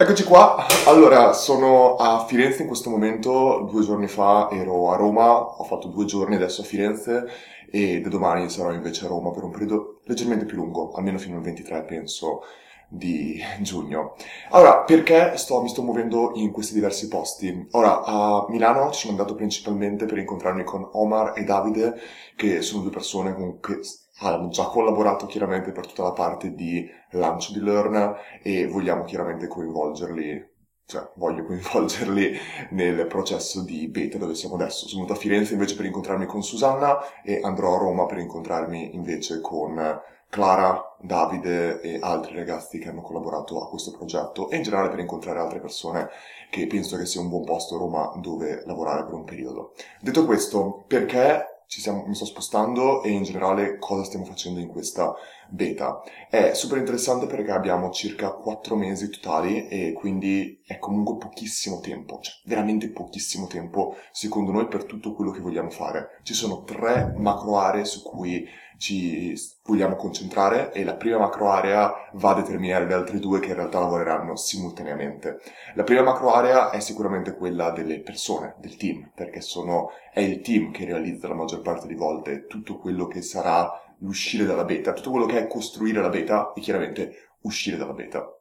Eccoci qua, allora sono a Firenze in questo momento, due giorni fa ero a Roma, ho fatto due giorni adesso a Firenze e da domani sarò invece a Roma per un periodo leggermente più lungo, almeno fino al 23 penso di giugno. Allora, perché sto, mi sto muovendo in questi diversi posti? Ora, a Milano ci sono andato principalmente per incontrarmi con Omar e Davide, che sono due persone con cui hanno già collaborato chiaramente per tutta la parte di lancio di Learn e vogliamo chiaramente coinvolgerli cioè voglio coinvolgerli nel processo di beta dove siamo adesso. Sono venuto a Firenze invece per incontrarmi con Susanna e andrò a Roma per incontrarmi invece con Clara, Davide e altri ragazzi che hanno collaborato a questo progetto e in generale per incontrare altre persone che penso che sia un buon posto a Roma dove lavorare per un periodo. Detto questo, perché siamo, mi sto spostando e in generale cosa stiamo facendo in questa beta. È super interessante perché abbiamo circa 4 mesi totali e quindi è comunque pochissimo tempo, cioè veramente pochissimo tempo secondo noi per tutto quello che vogliamo fare. Ci sono tre macro aree su cui ci vogliamo concentrare e la prima macro area va a determinare le altre due che in realtà lavoreranno simultaneamente. La prima macro area è sicuramente quella delle persone, del team, perché sono, è il team che realizza la maggior parte di volte tutto quello che sarà l'uscire dalla beta, tutto quello che è costruire la beta e chiaramente uscire dalla beta.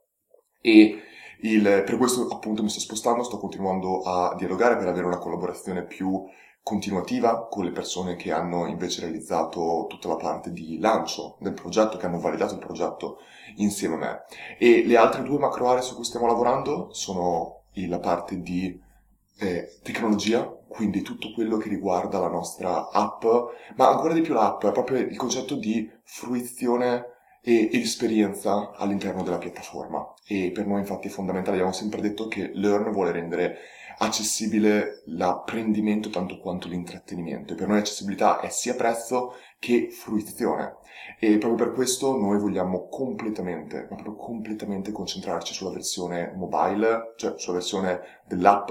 E il, per questo appunto mi sto spostando, sto continuando a dialogare per avere una collaborazione più continuativa con le persone che hanno invece realizzato tutta la parte di lancio del progetto, che hanno validato il progetto insieme a me. E le altre due macro aree su cui stiamo lavorando sono la parte di eh, tecnologia, quindi tutto quello che riguarda la nostra app, ma ancora di più l'app, è proprio il concetto di fruizione e esperienza all'interno della piattaforma. E per noi infatti è fondamentale, abbiamo sempre detto che Learn vuole rendere accessibile l'apprendimento tanto quanto l'intrattenimento. E per noi accessibilità è sia prezzo che fruizione. E proprio per questo noi vogliamo completamente, proprio completamente concentrarci sulla versione mobile, cioè sulla versione dell'app,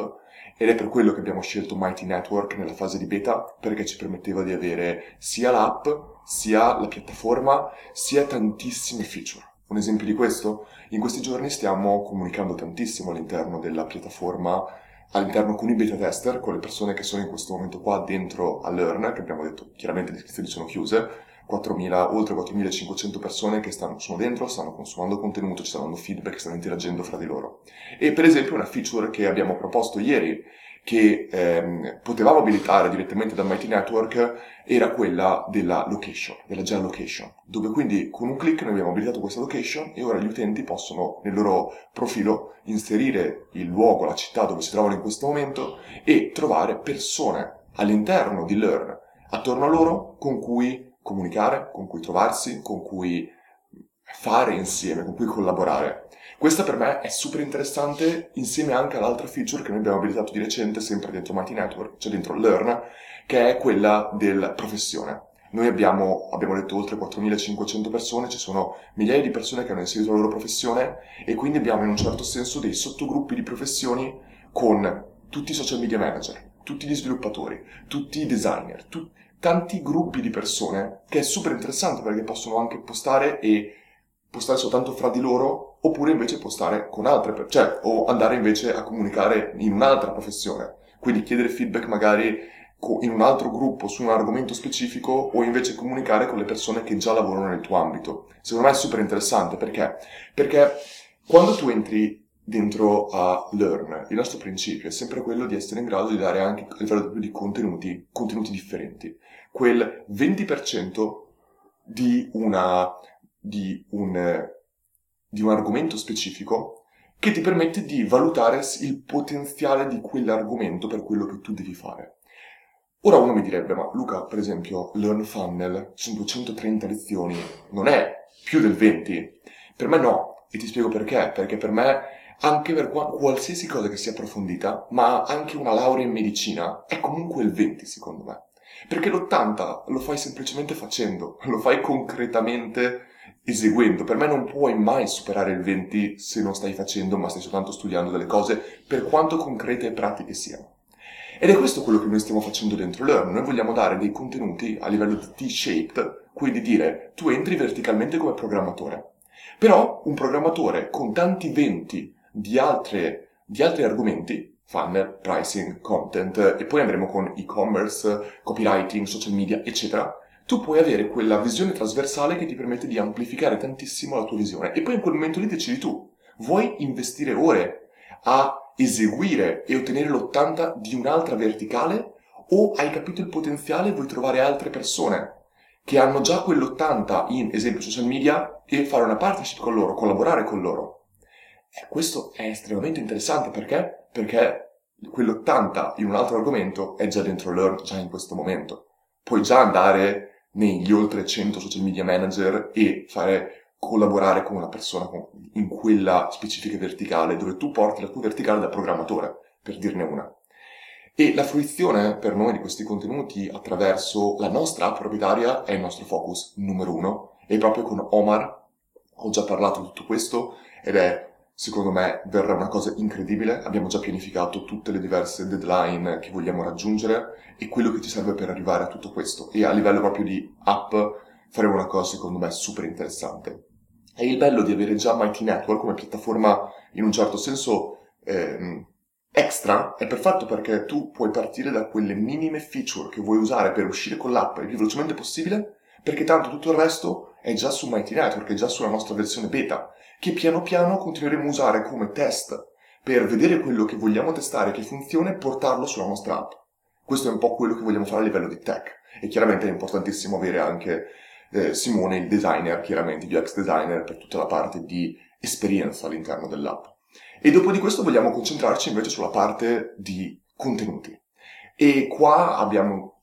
ed è per quello che abbiamo scelto Mighty Network nella fase di beta, perché ci permetteva di avere sia l'app, sia la piattaforma, sia tantissime feature. Un esempio di questo? In questi giorni stiamo comunicando tantissimo all'interno della piattaforma all'interno con i beta tester, con le persone che sono in questo momento qua dentro a Learn, che abbiamo detto chiaramente le iscrizioni sono chiuse, 4.000, oltre 4.500 persone che stanno, sono dentro, stanno consumando contenuto, ci stanno dando feedback, stanno interagendo fra di loro. E per esempio una feature che abbiamo proposto ieri, che ehm, potevamo abilitare direttamente da Mighty Network era quella della location, della geolocation, dove quindi con un clic noi abbiamo abilitato questa location e ora gli utenti possono nel loro profilo inserire il luogo, la città dove si trovano in questo momento e trovare persone all'interno di Learn attorno a loro con cui comunicare, con cui trovarsi, con cui fare insieme, con cui collaborare. Questa per me è super interessante insieme anche all'altra feature che noi abbiamo abilitato di recente, sempre dentro Mighty Network, cioè dentro Learn, che è quella della professione. Noi abbiamo, abbiamo detto oltre 4.500 persone, ci sono migliaia di persone che hanno inserito la loro professione e quindi abbiamo in un certo senso dei sottogruppi di professioni con tutti i social media manager, tutti gli sviluppatori, tutti i designer, tu, tanti gruppi di persone che è super interessante perché possono anche postare e postare soltanto fra di loro oppure invece postare con altre cioè o andare invece a comunicare in un'altra professione. Quindi chiedere feedback magari in un altro gruppo su un argomento specifico o invece comunicare con le persone che già lavorano nel tuo ambito. Secondo me è super interessante perché? Perché quando tu entri dentro a Learn, il nostro principio è sempre quello di essere in grado di dare anche a livello di contenuti, contenuti differenti. Quel 20% di una di un, di un argomento specifico che ti permette di valutare il potenziale di quell'argomento per quello che tu devi fare. Ora uno mi direbbe, ma Luca, per esempio, Learn Funnel, sono 230 lezioni, non è più del 20? Per me no, e ti spiego perché. Perché per me, anche per qualsiasi cosa che sia approfondita, ma anche una laurea in medicina, è comunque il 20 secondo me. Perché l'80 lo fai semplicemente facendo, lo fai concretamente eseguendo. Per me non puoi mai superare il 20 se non stai facendo, ma stai soltanto studiando delle cose, per quanto concrete e pratiche siano. Ed è questo quello che noi stiamo facendo dentro Learn. Noi vogliamo dare dei contenuti a livello di T-shaped, quindi dire tu entri verticalmente come programmatore. Però un programmatore con tanti venti di, altre, di altri argomenti, funnel, pricing, content, e poi andremo con e-commerce, copywriting, social media, eccetera, tu puoi avere quella visione trasversale che ti permette di amplificare tantissimo la tua visione. E poi in quel momento lì decidi tu, vuoi investire ore a eseguire e ottenere l'80 di un'altra verticale o hai capito il potenziale e vuoi trovare altre persone che hanno già quell'80 in, esempio, social media e fare una partnership con loro, collaborare con loro. E questo è estremamente interessante perché? Perché quell'80 in un altro argomento è già dentro Learn già in questo momento. Puoi già andare negli oltre 100 social media manager e fare collaborare con una persona in quella specifica verticale dove tu porti la tua verticale da programmatore, per dirne una. E la fruizione per noi di questi contenuti attraverso la nostra app proprietaria è il nostro focus numero uno. E proprio con Omar ho già parlato di tutto questo ed è, secondo me, verrà una cosa incredibile. Abbiamo già pianificato tutte le diverse deadline che vogliamo raggiungere e quello che ci serve per arrivare a tutto questo. E a livello proprio di app faremo una cosa, secondo me, super interessante. E il bello di avere già Mighty Network come piattaforma, in un certo senso, ehm, Extra è perfetto perché tu puoi partire da quelle minime feature che vuoi usare per uscire con l'app il più velocemente possibile, perché tanto tutto il resto è già su Mighty Network, è già sulla nostra versione beta, che piano piano continueremo a usare come test per vedere quello che vogliamo testare che funziona e portarlo sulla nostra app. Questo è un po' quello che vogliamo fare a livello di tech. E chiaramente è importantissimo avere anche eh, Simone, il designer, chiaramente UX designer, per tutta la parte di esperienza all'interno dell'app. E dopo di questo vogliamo concentrarci invece sulla parte di contenuti. E qua abbiamo,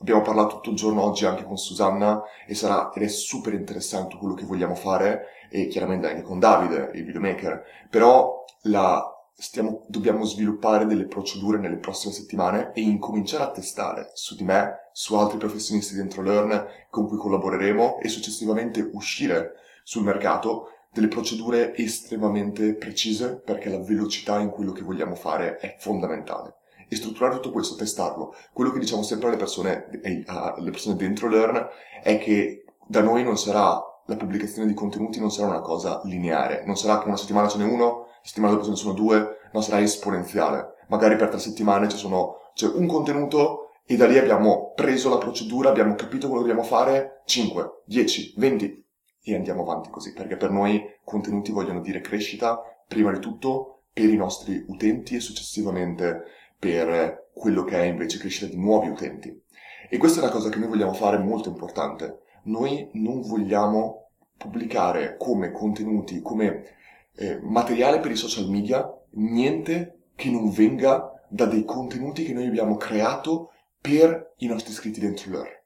abbiamo parlato tutto il giorno oggi anche con Susanna e sarà, ed è super interessante quello che vogliamo fare e chiaramente anche con Davide, il videomaker. Però la, stiamo, dobbiamo sviluppare delle procedure nelle prossime settimane e incominciare a testare su di me, su altri professionisti dentro Learn con cui collaboreremo e successivamente uscire sul mercato delle procedure estremamente precise perché la velocità in quello che vogliamo fare è fondamentale. E strutturare tutto questo, testarlo. Quello che diciamo sempre alle persone, alle persone dentro Learn è che da noi non sarà la pubblicazione di contenuti non sarà una cosa lineare, non sarà che una settimana ce n'è uno, la settimana dopo ce ne sono due, no, sarà esponenziale. Magari per tre settimane ci sono, c'è un contenuto e da lì abbiamo preso la procedura, abbiamo capito quello che dobbiamo fare, 5, 10, 20, e andiamo avanti così, perché per noi contenuti vogliono dire crescita, prima di tutto per i nostri utenti e successivamente per quello che è invece crescita di nuovi utenti. E questa è una cosa che noi vogliamo fare molto importante. Noi non vogliamo pubblicare come contenuti, come eh, materiale per i social media, niente che non venga da dei contenuti che noi abbiamo creato per i nostri iscritti dentro l'ER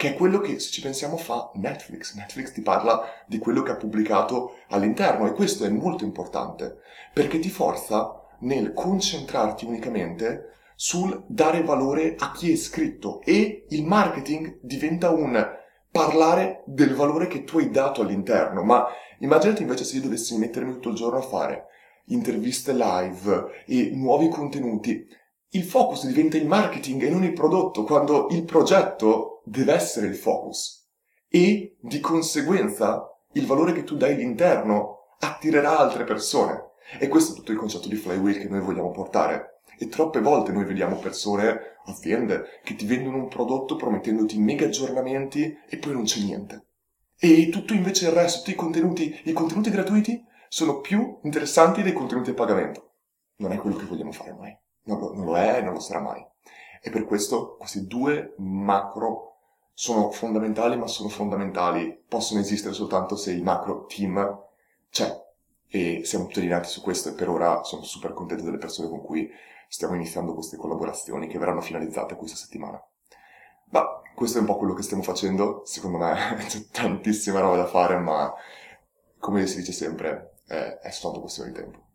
che è quello che, se ci pensiamo, fa Netflix. Netflix ti parla di quello che ha pubblicato all'interno e questo è molto importante perché ti forza nel concentrarti unicamente sul dare valore a chi è iscritto e il marketing diventa un parlare del valore che tu hai dato all'interno. Ma immaginati invece se io dovessi mettermi tutto il giorno a fare interviste live e nuovi contenuti. Il focus diventa il marketing e non il prodotto, quando il progetto deve essere il focus e di conseguenza il valore che tu dai all'interno attirerà altre persone. E questo è tutto il concetto di flywheel che noi vogliamo portare. E troppe volte noi vediamo persone, aziende, che ti vendono un prodotto promettendoti mega aggiornamenti e poi non c'è niente. E tutto invece il resto, tutti i contenuti, i contenuti gratuiti sono più interessanti dei contenuti a pagamento. Non è quello che vogliamo fare mai. Non lo, non lo è e non lo sarà mai. E per questo questi due macro sono fondamentali, ma sono fondamentali, possono esistere soltanto se il macro team c'è. E siamo tutti allineati su questo e per ora sono super contento delle persone con cui stiamo iniziando queste collaborazioni che verranno finalizzate questa settimana. Ma questo è un po' quello che stiamo facendo, secondo me c'è tantissima roba da fare, ma come si dice sempre, è, è soltanto questione di tempo.